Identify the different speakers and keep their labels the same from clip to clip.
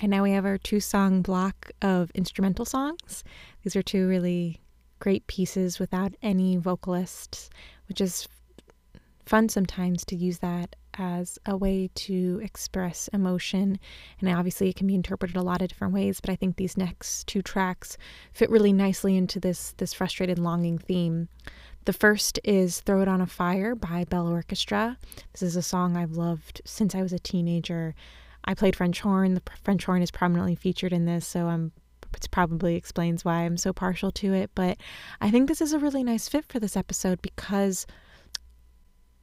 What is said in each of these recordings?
Speaker 1: And now we have our two song block of instrumental songs. These are two really great pieces without any vocalists, which is fun sometimes to use that as a way to express emotion. And obviously, it can be interpreted a lot of different ways. But I think these next two tracks fit really nicely into this this frustrated longing theme. The first is "Throw It on a Fire" by Bell Orchestre. This is a song I've loved since I was a teenager. I played French horn. The French horn is prominently featured in this, so I'm it probably explains why I'm so partial to it. But I think this is a really nice fit for this episode because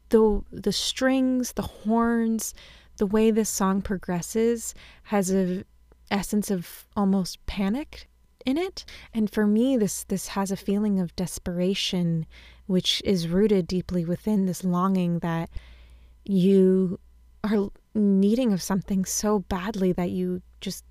Speaker 1: the the strings, the horns, the way this song progresses has a essence of almost panic in it. And for me this this has a feeling of desperation which is rooted deeply within this longing that you are needing of something so badly that you just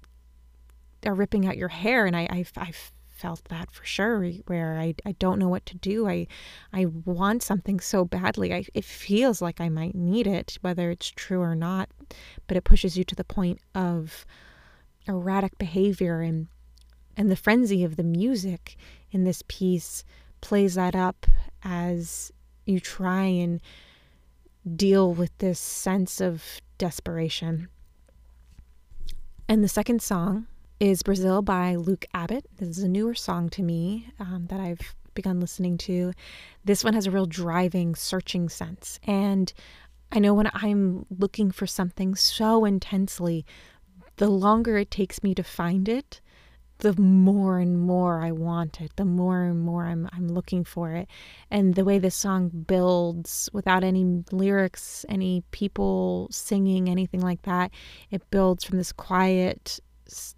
Speaker 1: are ripping out your hair. And I I, I felt that for sure where I, I don't know what to do. I i want something so badly. I, it feels like i might need it whether it's true or not but it pushes you to the point of erratic behavior. And and the frenzy of the music in this piece plays that up as you try and deal with this sense of desperation and the second song is Brazil by Luke Abbott. This is a newer song to me um, that I've begun listening to. This one has a real driving, searching sense. And I know when I'm looking for something so intensely, the longer it takes me to find it, the more and more I want it, the more and more I'm I'm looking for it. And the way this song builds without any lyrics, any people singing, anything like that, it builds from this quiet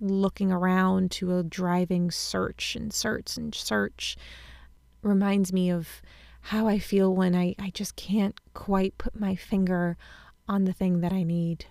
Speaker 1: looking around to a driving search and search and search reminds me of how I feel when I, I just can't quite put my finger on the thing that I need.